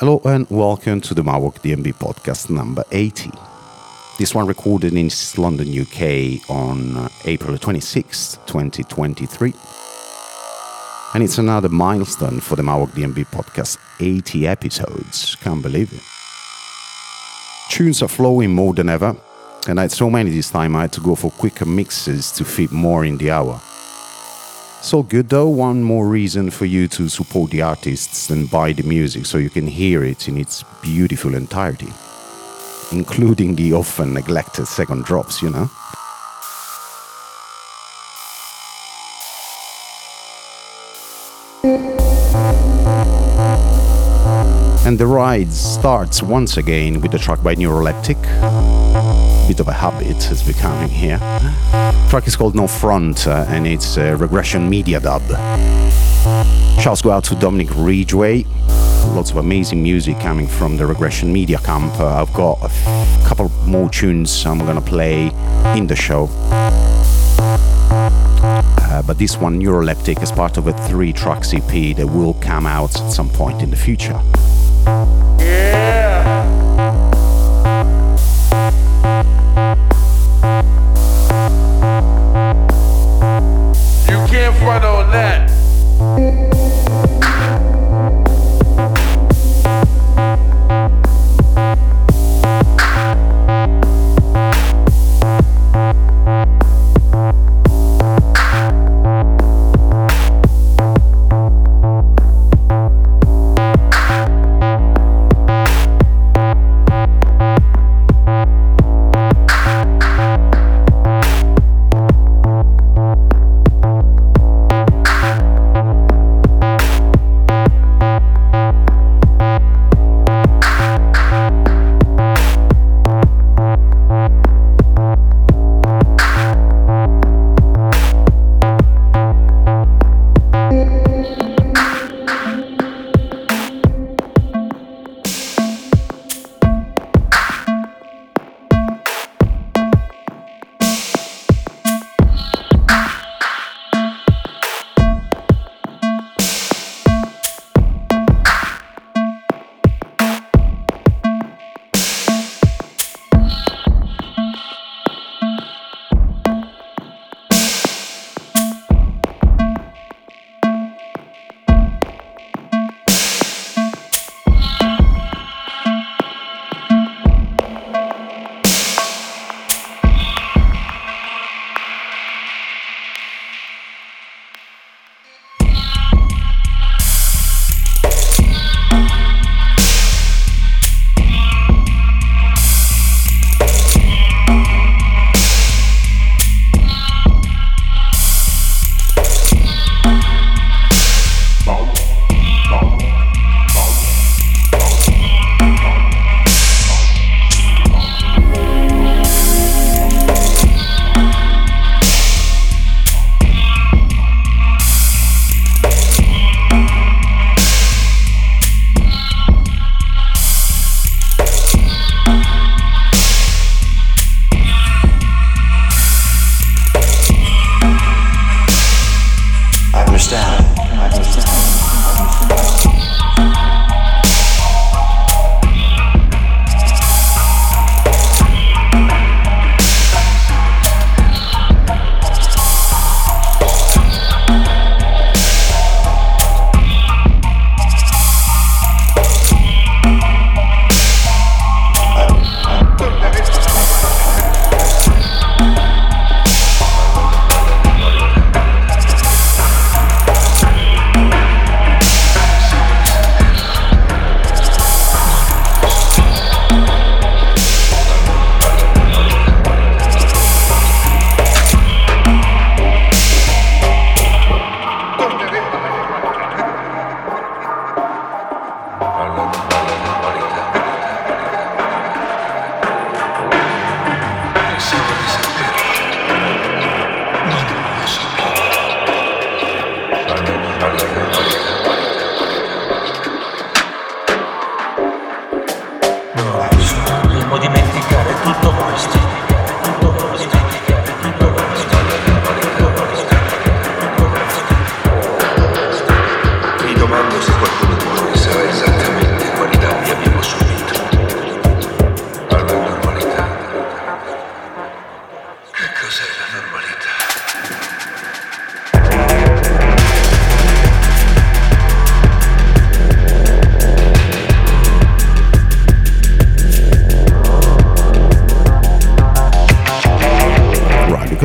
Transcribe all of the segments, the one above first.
Hello and welcome to the Mauoq DnB podcast number 80. This one recorded in London, UK on April 26, 2023. And it's another milestone for the Mauoq DnB podcast 80 episodes. Can't believe it. Tunes are flowing more than ever, and I had so many this time I had to go for quicker mixes to fit more in the hour. So good though, one more reason for you to support the artists and buy the music so you can hear it in its beautiful entirety, including the often neglected second drops, you know. And the ride starts once again with the track by Neuroleptic. Bit of a habit is becoming here. The track is called No Front uh, and it's a regression media dub. Shouts go out to Dominic Ridgway. Lots of amazing music coming from the regression media camp. Uh, I've got a couple more tunes I'm gonna play in the show. Uh, but this one, Neuroleptic, is part of a three track EP that will come out at some point in the future. Front on that.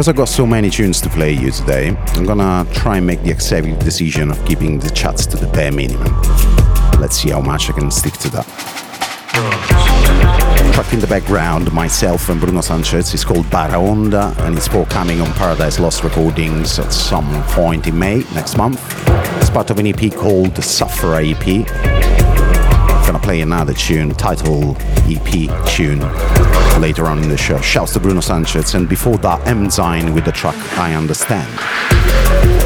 Because I got so many tunes to play you today, I'm gonna try and make the executive decision of keeping the chats to the bare minimum. Let's see how much I can stick to that. Track in the background, myself and Bruno Sanchez, is called Baraonda and it's forthcoming on Paradise Lost Recordings at some point in May next month. It's part of an EP called Suffer EP. Gonna play another tune, title EP tune later on in the show. Shouts to Bruno Sanchez, and before that, Emzyne with the track I Understand.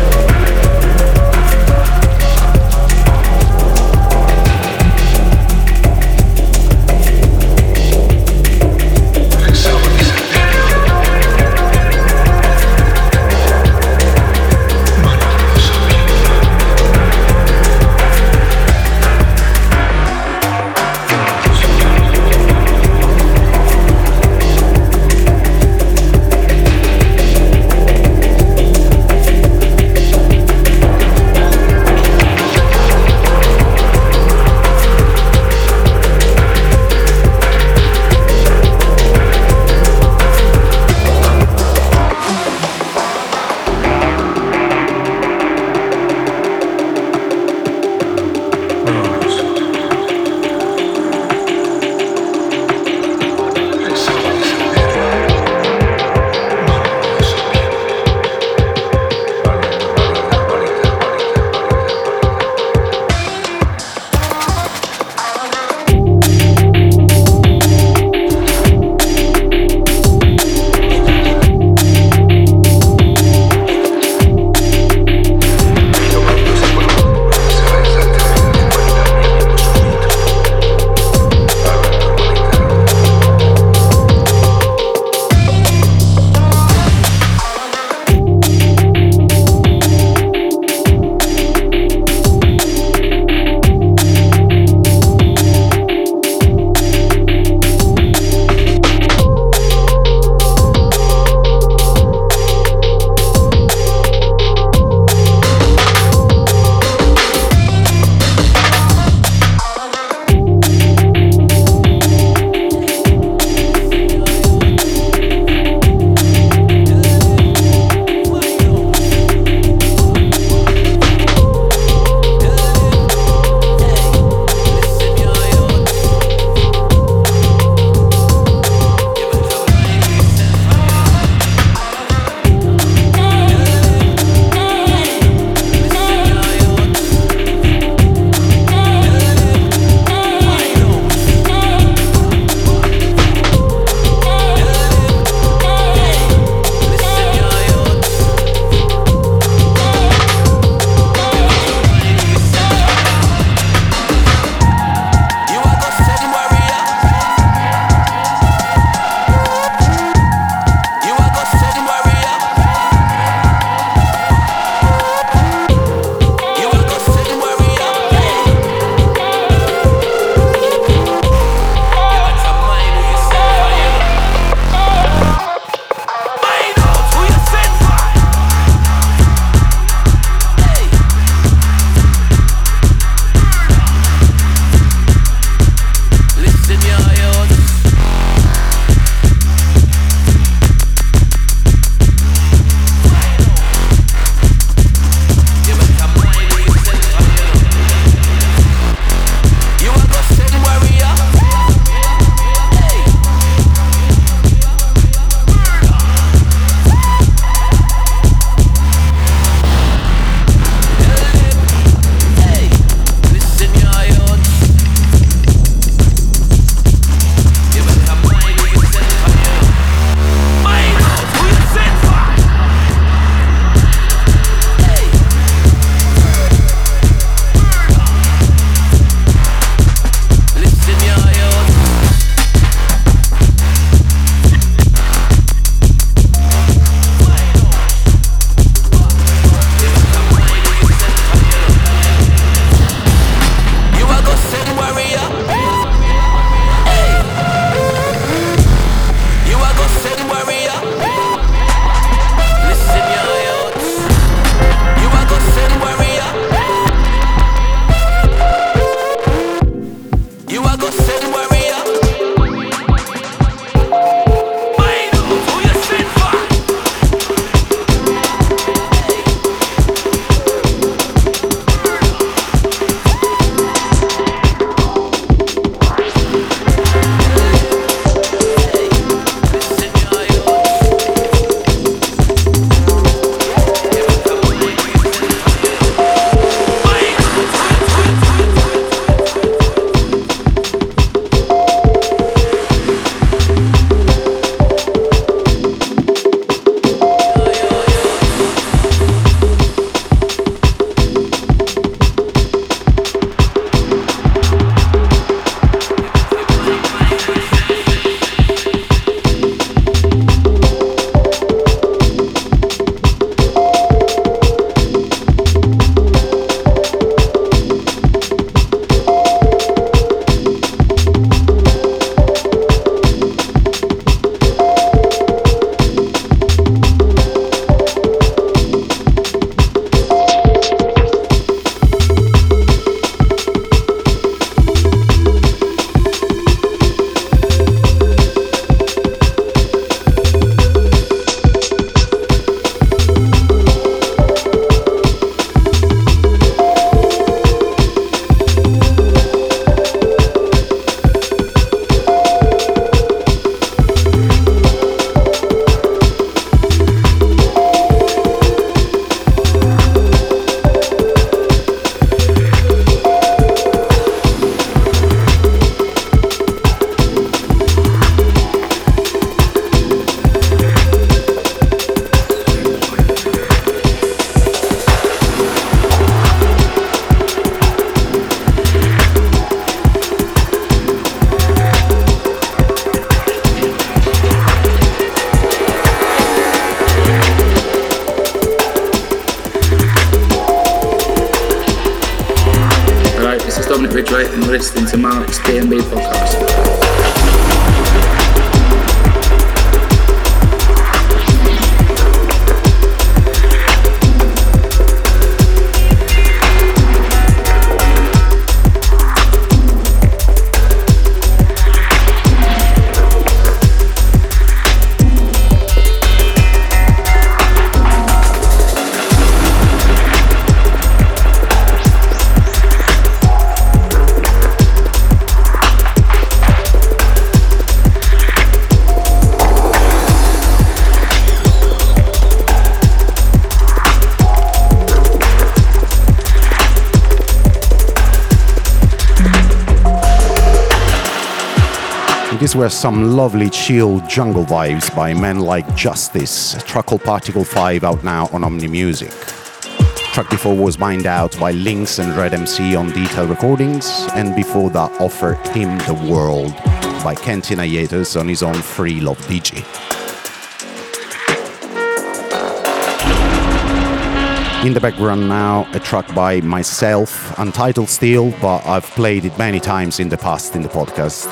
These were some lovely chill jungle vibes by men like Justice, Truckle Particle 5 out now on Omni Music. Track before was Mind Out by Lynx and Red MC on Detail Recordings, and before that Offer Him the World by Kentin Ayetos on his own Free Love DJ. In the background now, a track by myself, untitled still, but I've played it many times in the past in the podcast.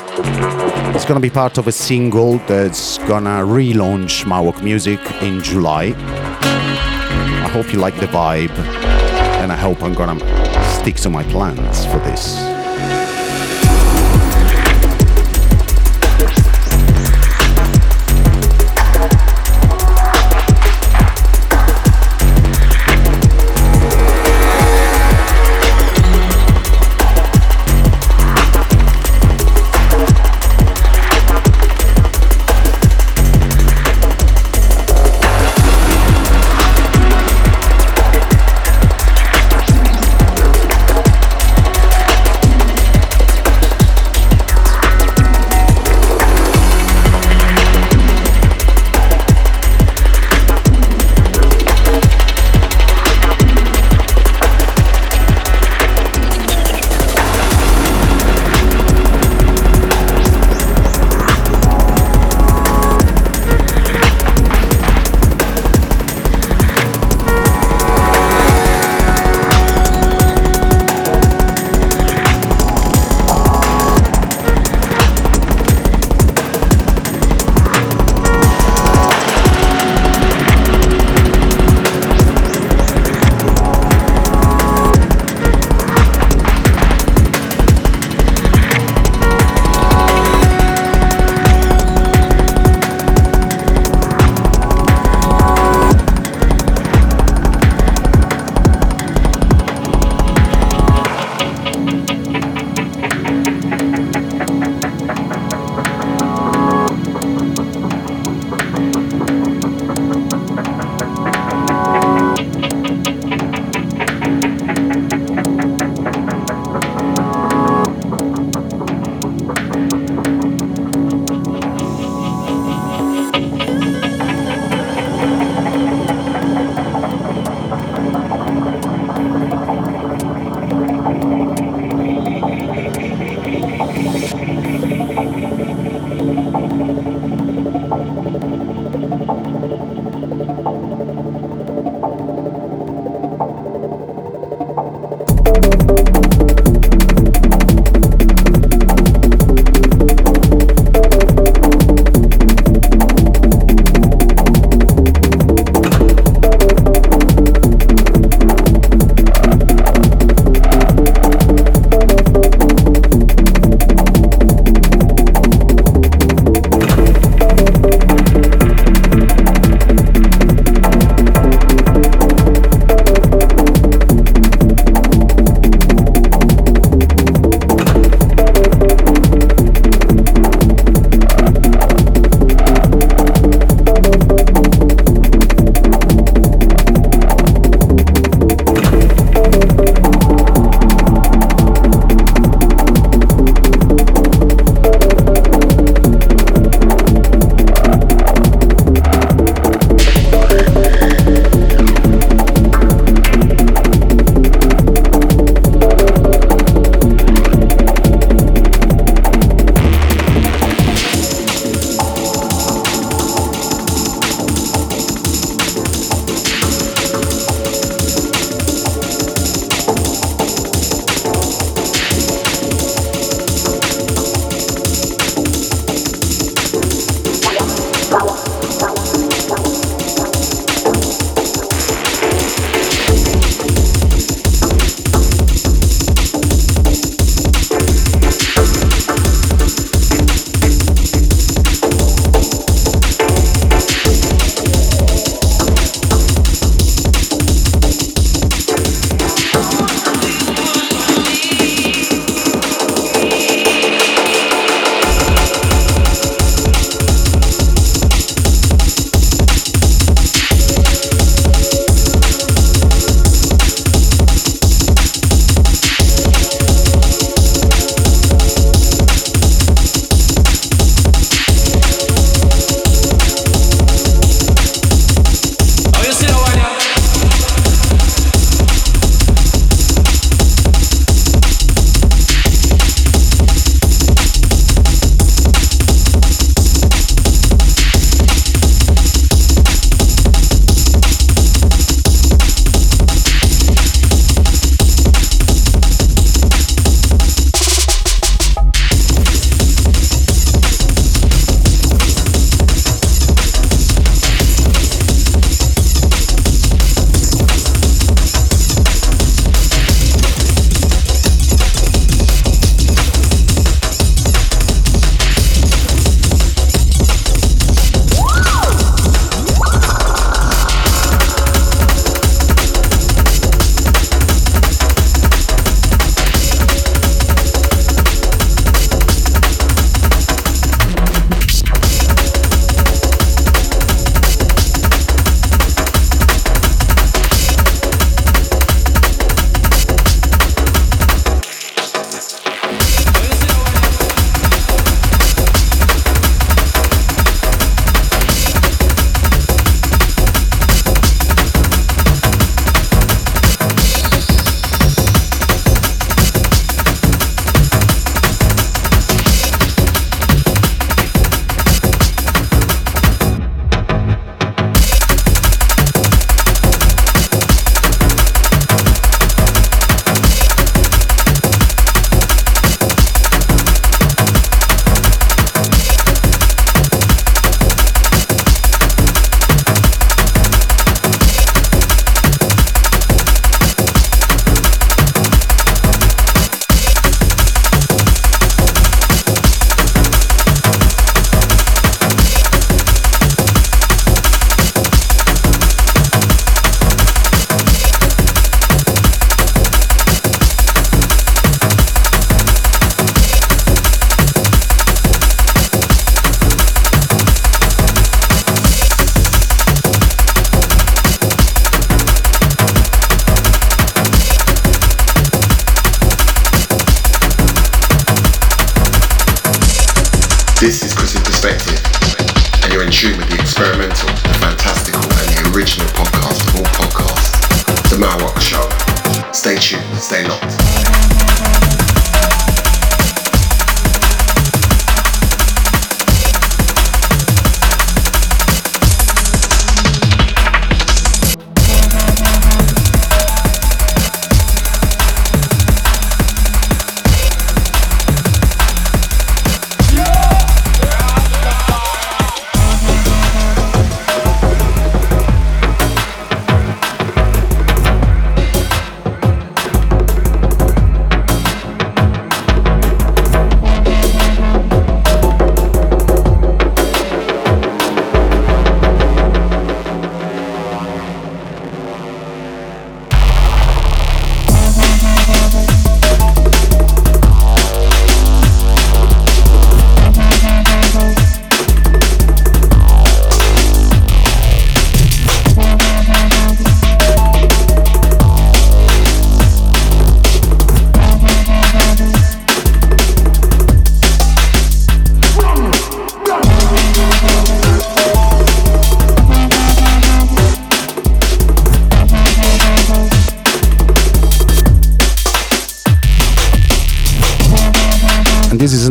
It's gonna be part of a single that's gonna relaunch Mauoq Music in July. I hope you like the vibe, and I hope I'm gonna stick to my plans for. This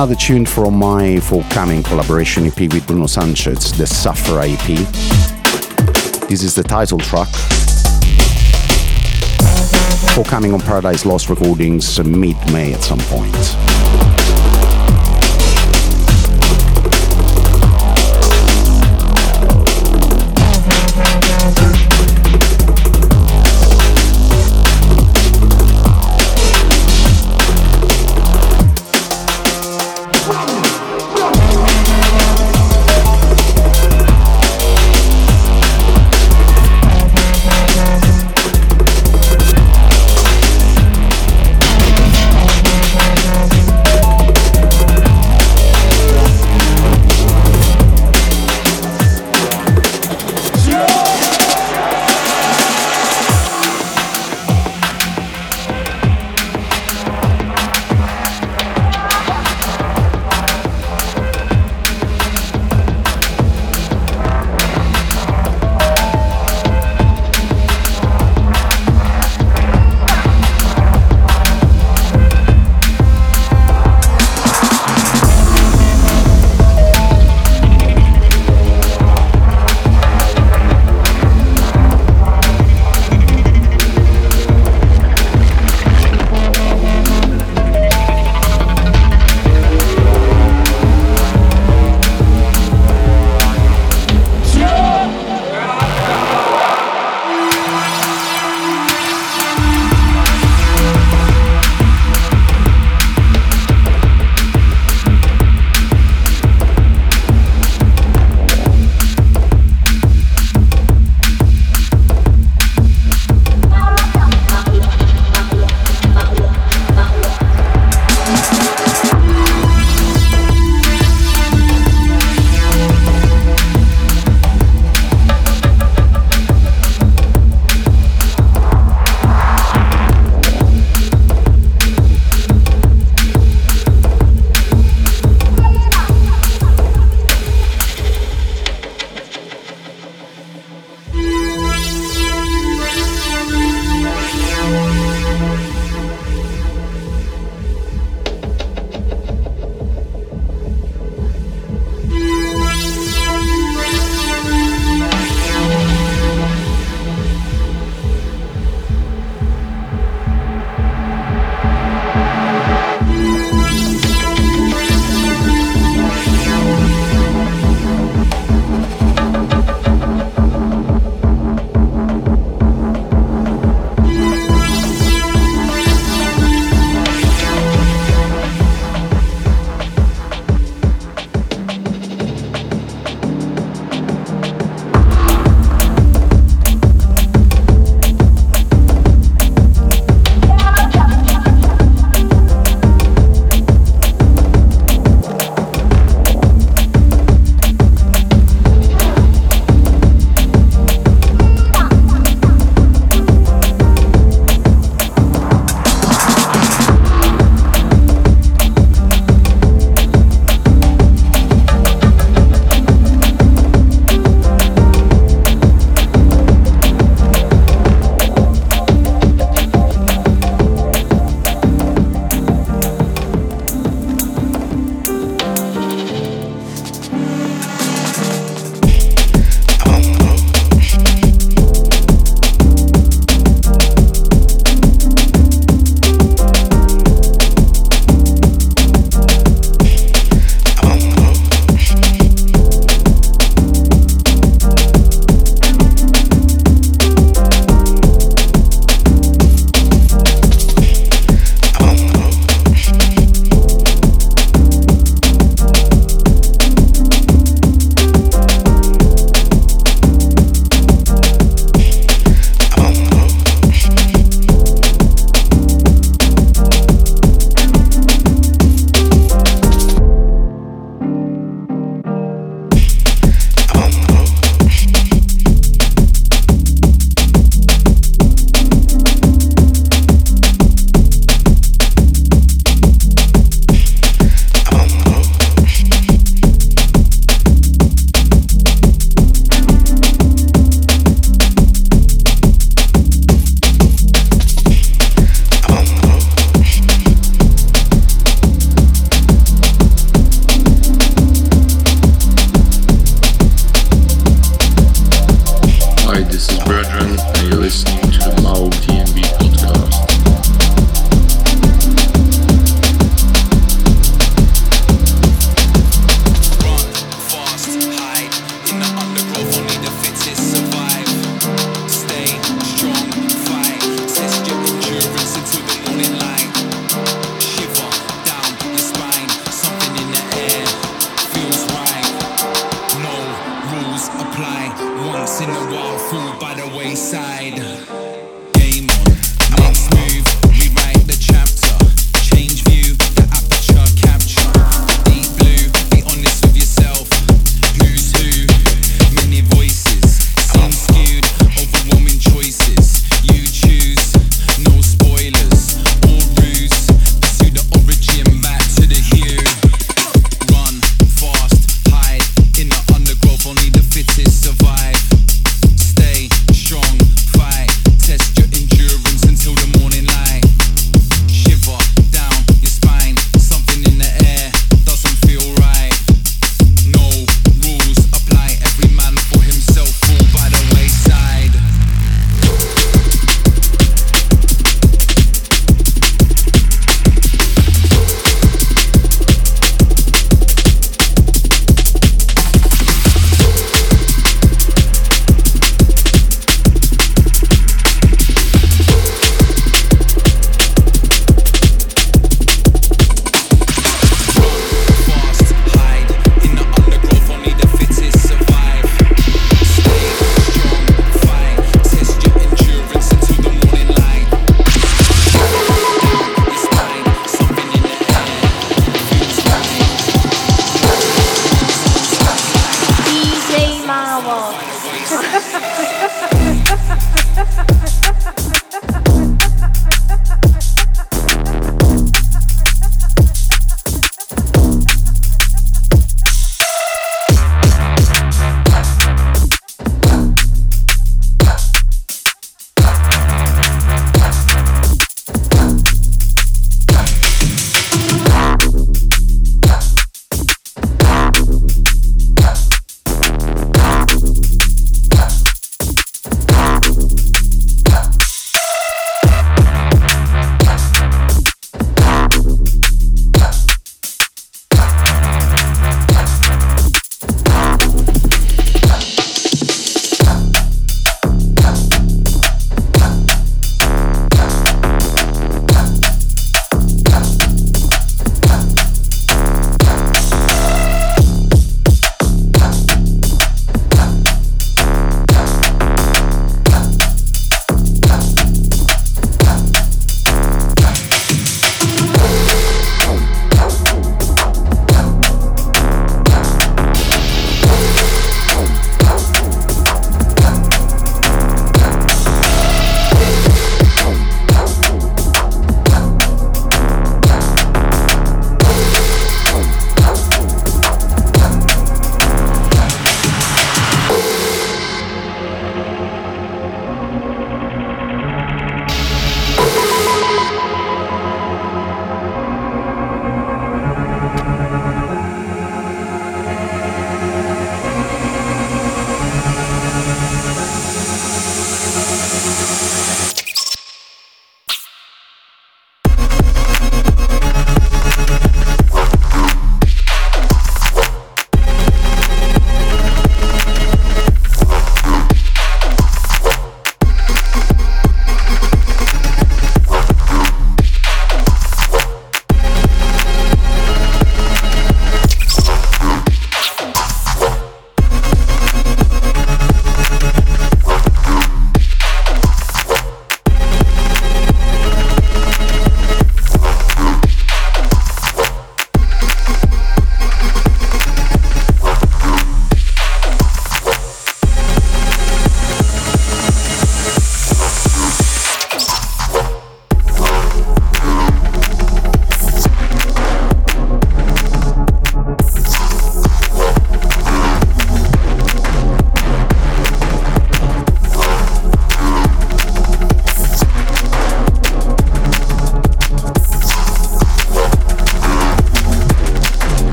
another tune from my forthcoming collaboration EP with Bruno Sanchez, the Suffer EP. This is the title track. Forthcoming on Paradise Lost Recordings uh, mid May at some point.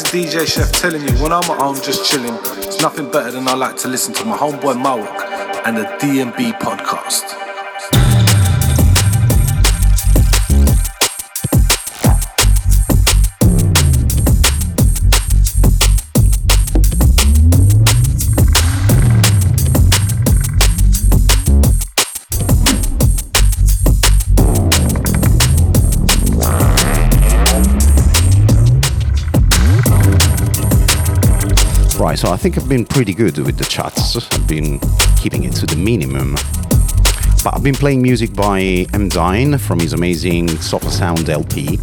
This is DJ Chef telling you when I'm at home just chilling, it's nothing better than I like to listen to my homeboy Mauoq and the DnB podcast. So I think I've been pretty good with the chats. I've been keeping it to the minimum. But I've been playing music by M. Dine from his amazing Sofa Sound LP.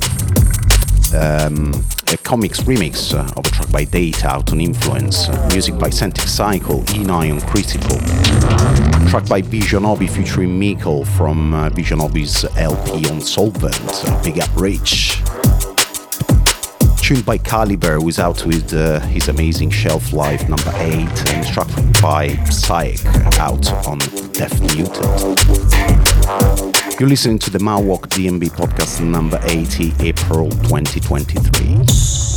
Um, a comics remix of a track by Data out on Influence. Music by Centric Cycle, E9 on Critical. Track by Bijonobi featuring Mikkel from uh, Bijonobi's LP on Solvent. Big Up Rich tuned by Calibre, who's out with uh, his amazing Shelf Life number 8, and struck by Psych, out on Mutant. You're listening to the Mauoq DnB podcast number 80, April 2023.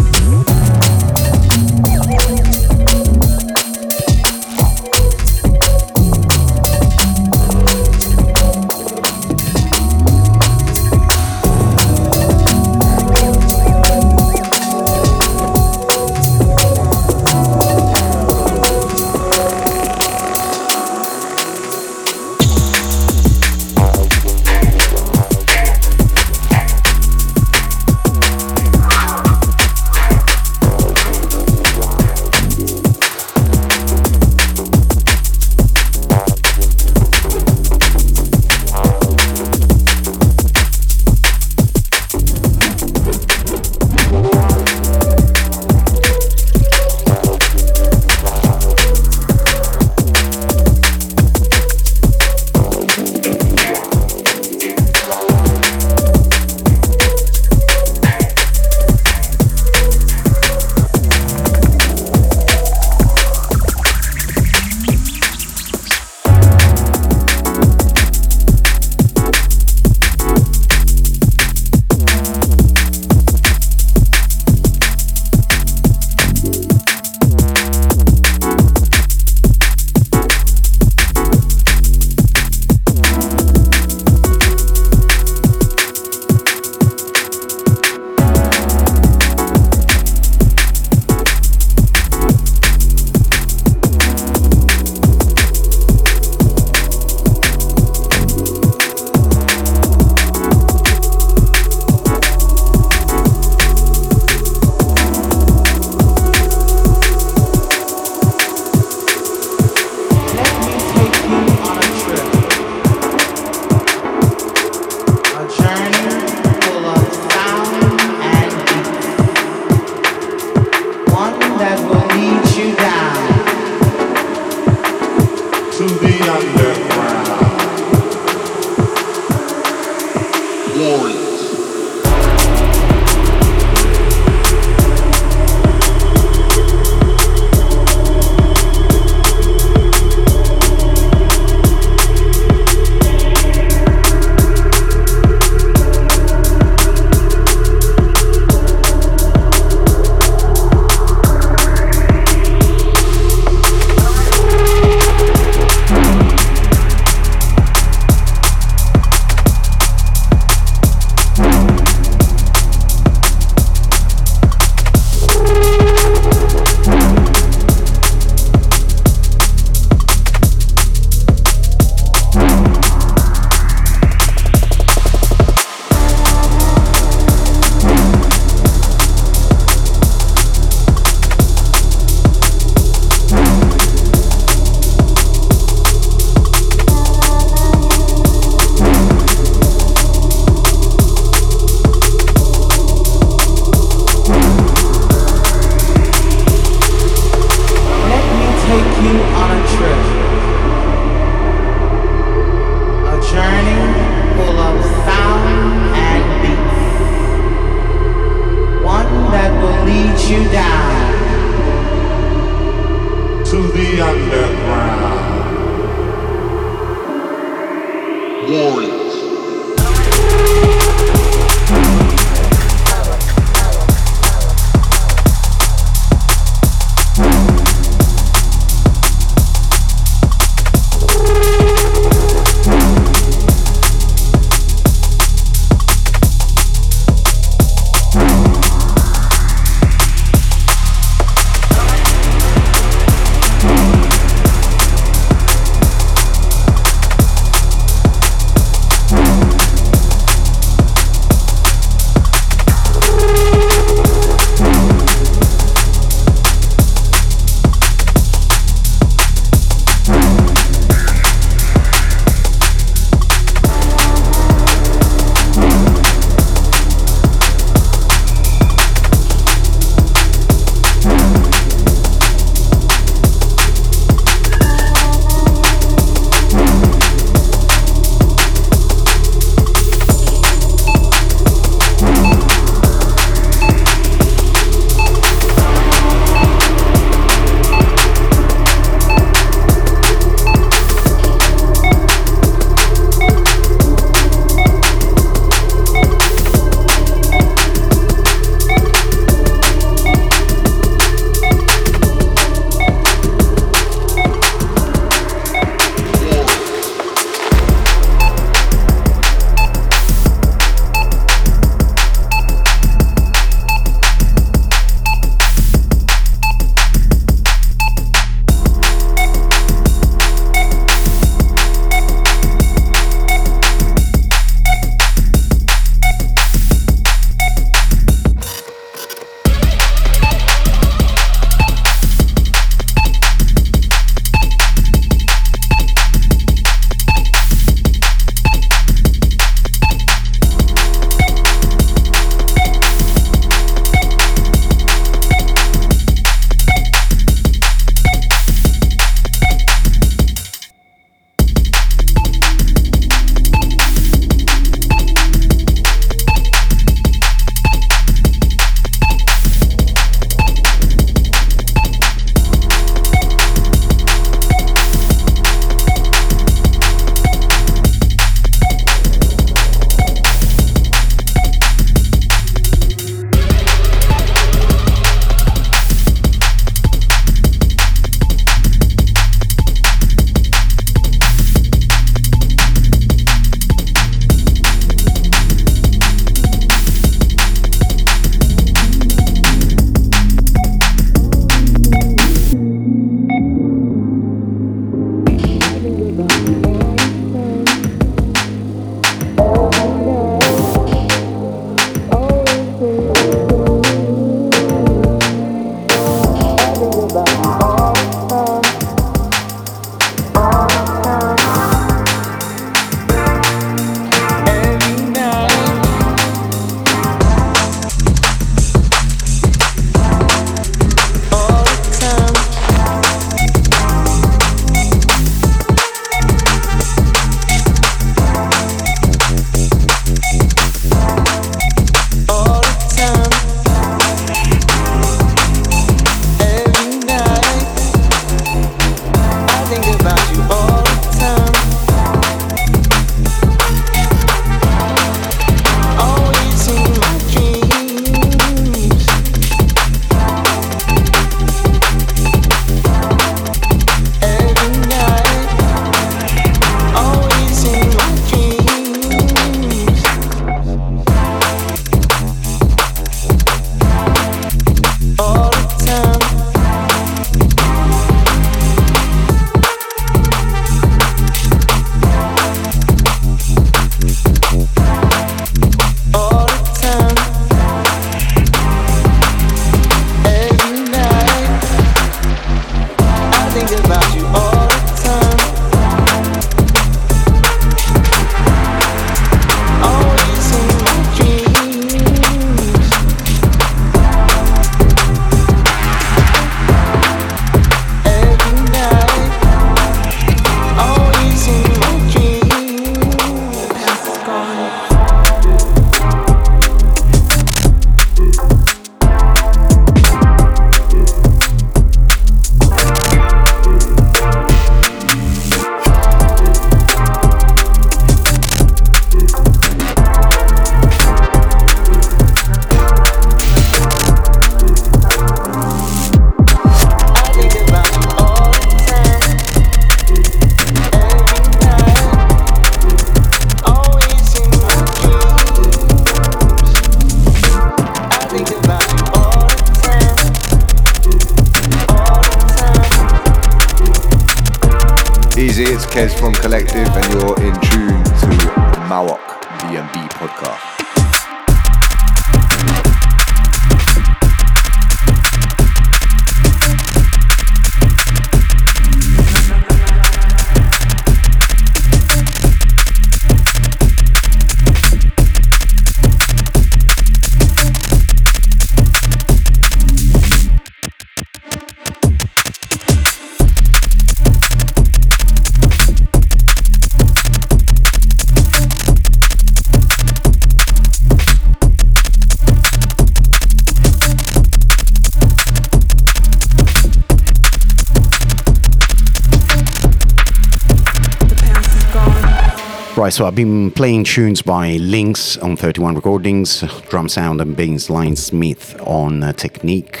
Right, so I've been playing tunes by Lynx on 31 Recordings, Drum Sound and Bass Line Smith on uh, Technique,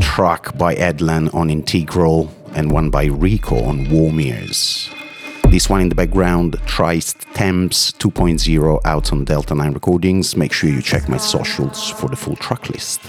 track by Edlan on Integral, and one by Rico on Warmiers. This one in the background, Trist Temps 2.0 out on Delta 9 Recordings. Make sure you check my socials for the full track list.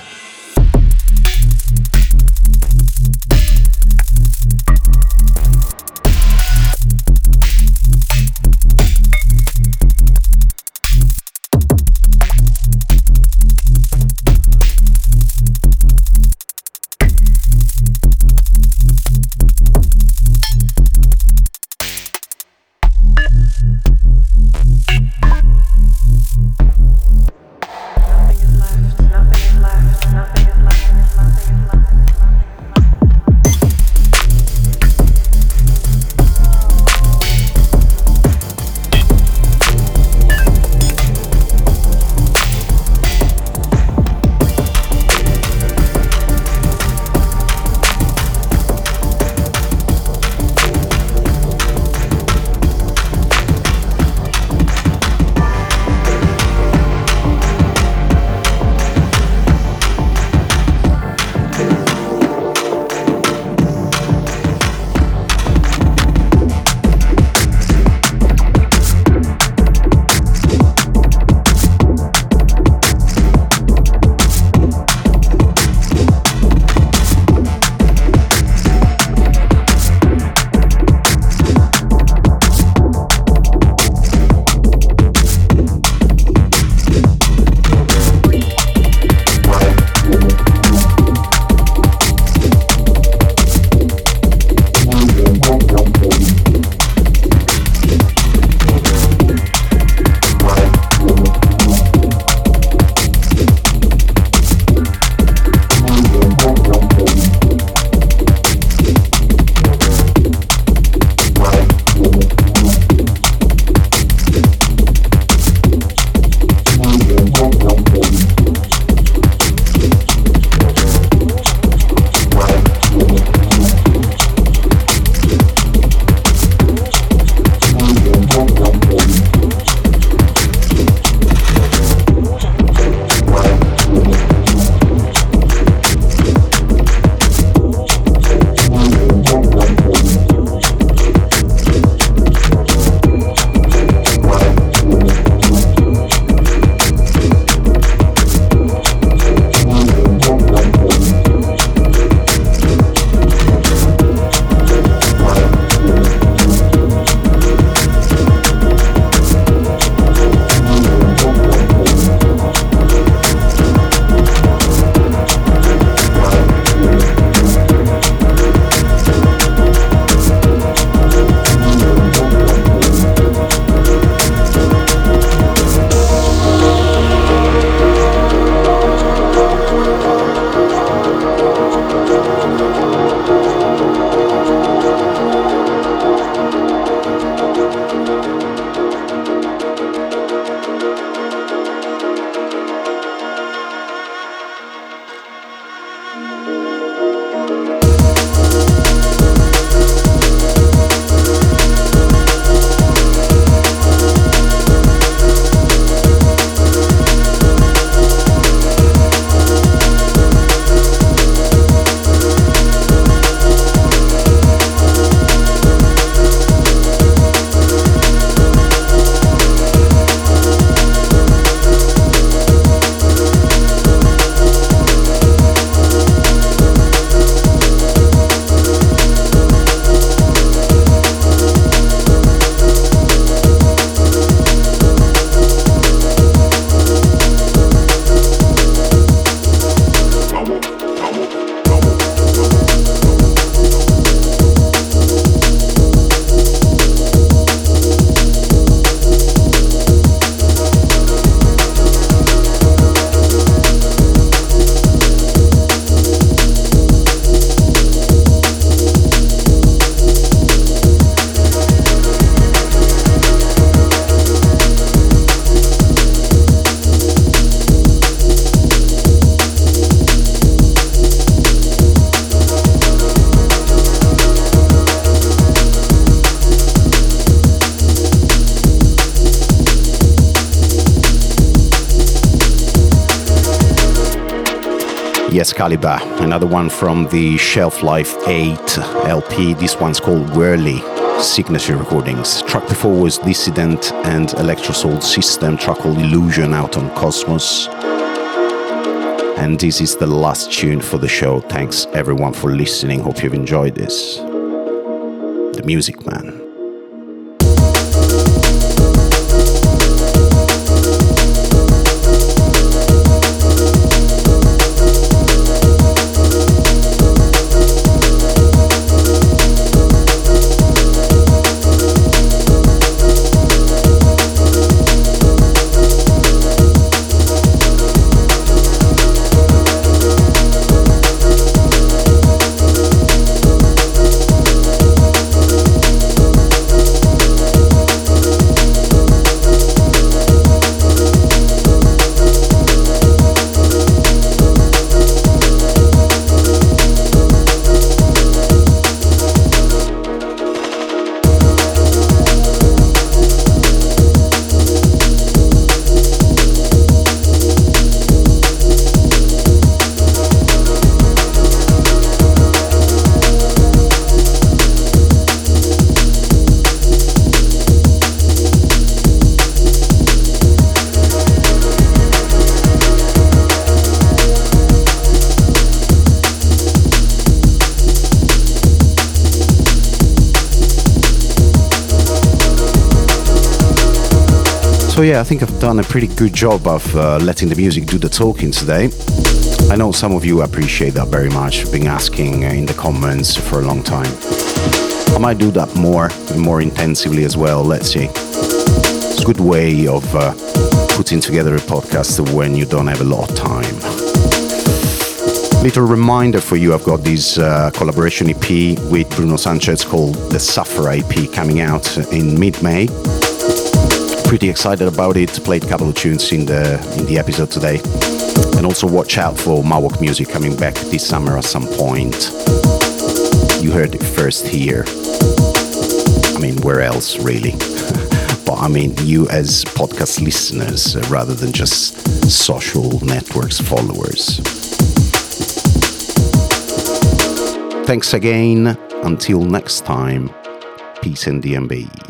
Excalibur, another one from the Shelf Life 8 LP. This one's called Whirly Signature Recordings. Track before was Dissident and Electro Soul System, track called Illusion out on Cosmos. And this is the last tune for the show. Thanks everyone for listening. Hope you've enjoyed this. The Music Man. So yeah, I think I've done a pretty good job of uh, letting the music do the talking today. I know some of you appreciate that very much. Been asking in the comments for a long time. I might do that more and more intensively as well. Let's see. It's a good way of uh, putting together a podcast when you don't have a lot of time. Little reminder for you: I've got this uh, collaboration EP with Bruno Sanchez called the Suffer EP coming out in mid-May pretty excited about it. Played a couple of tunes in the in the episode today, and also watch out for Mauoq music coming back this summer at some point. You heard it first here. I mean, where else really? but I mean, you as podcast listeners rather than just social networks followers. Thanks again. Until next time, peace and DnB.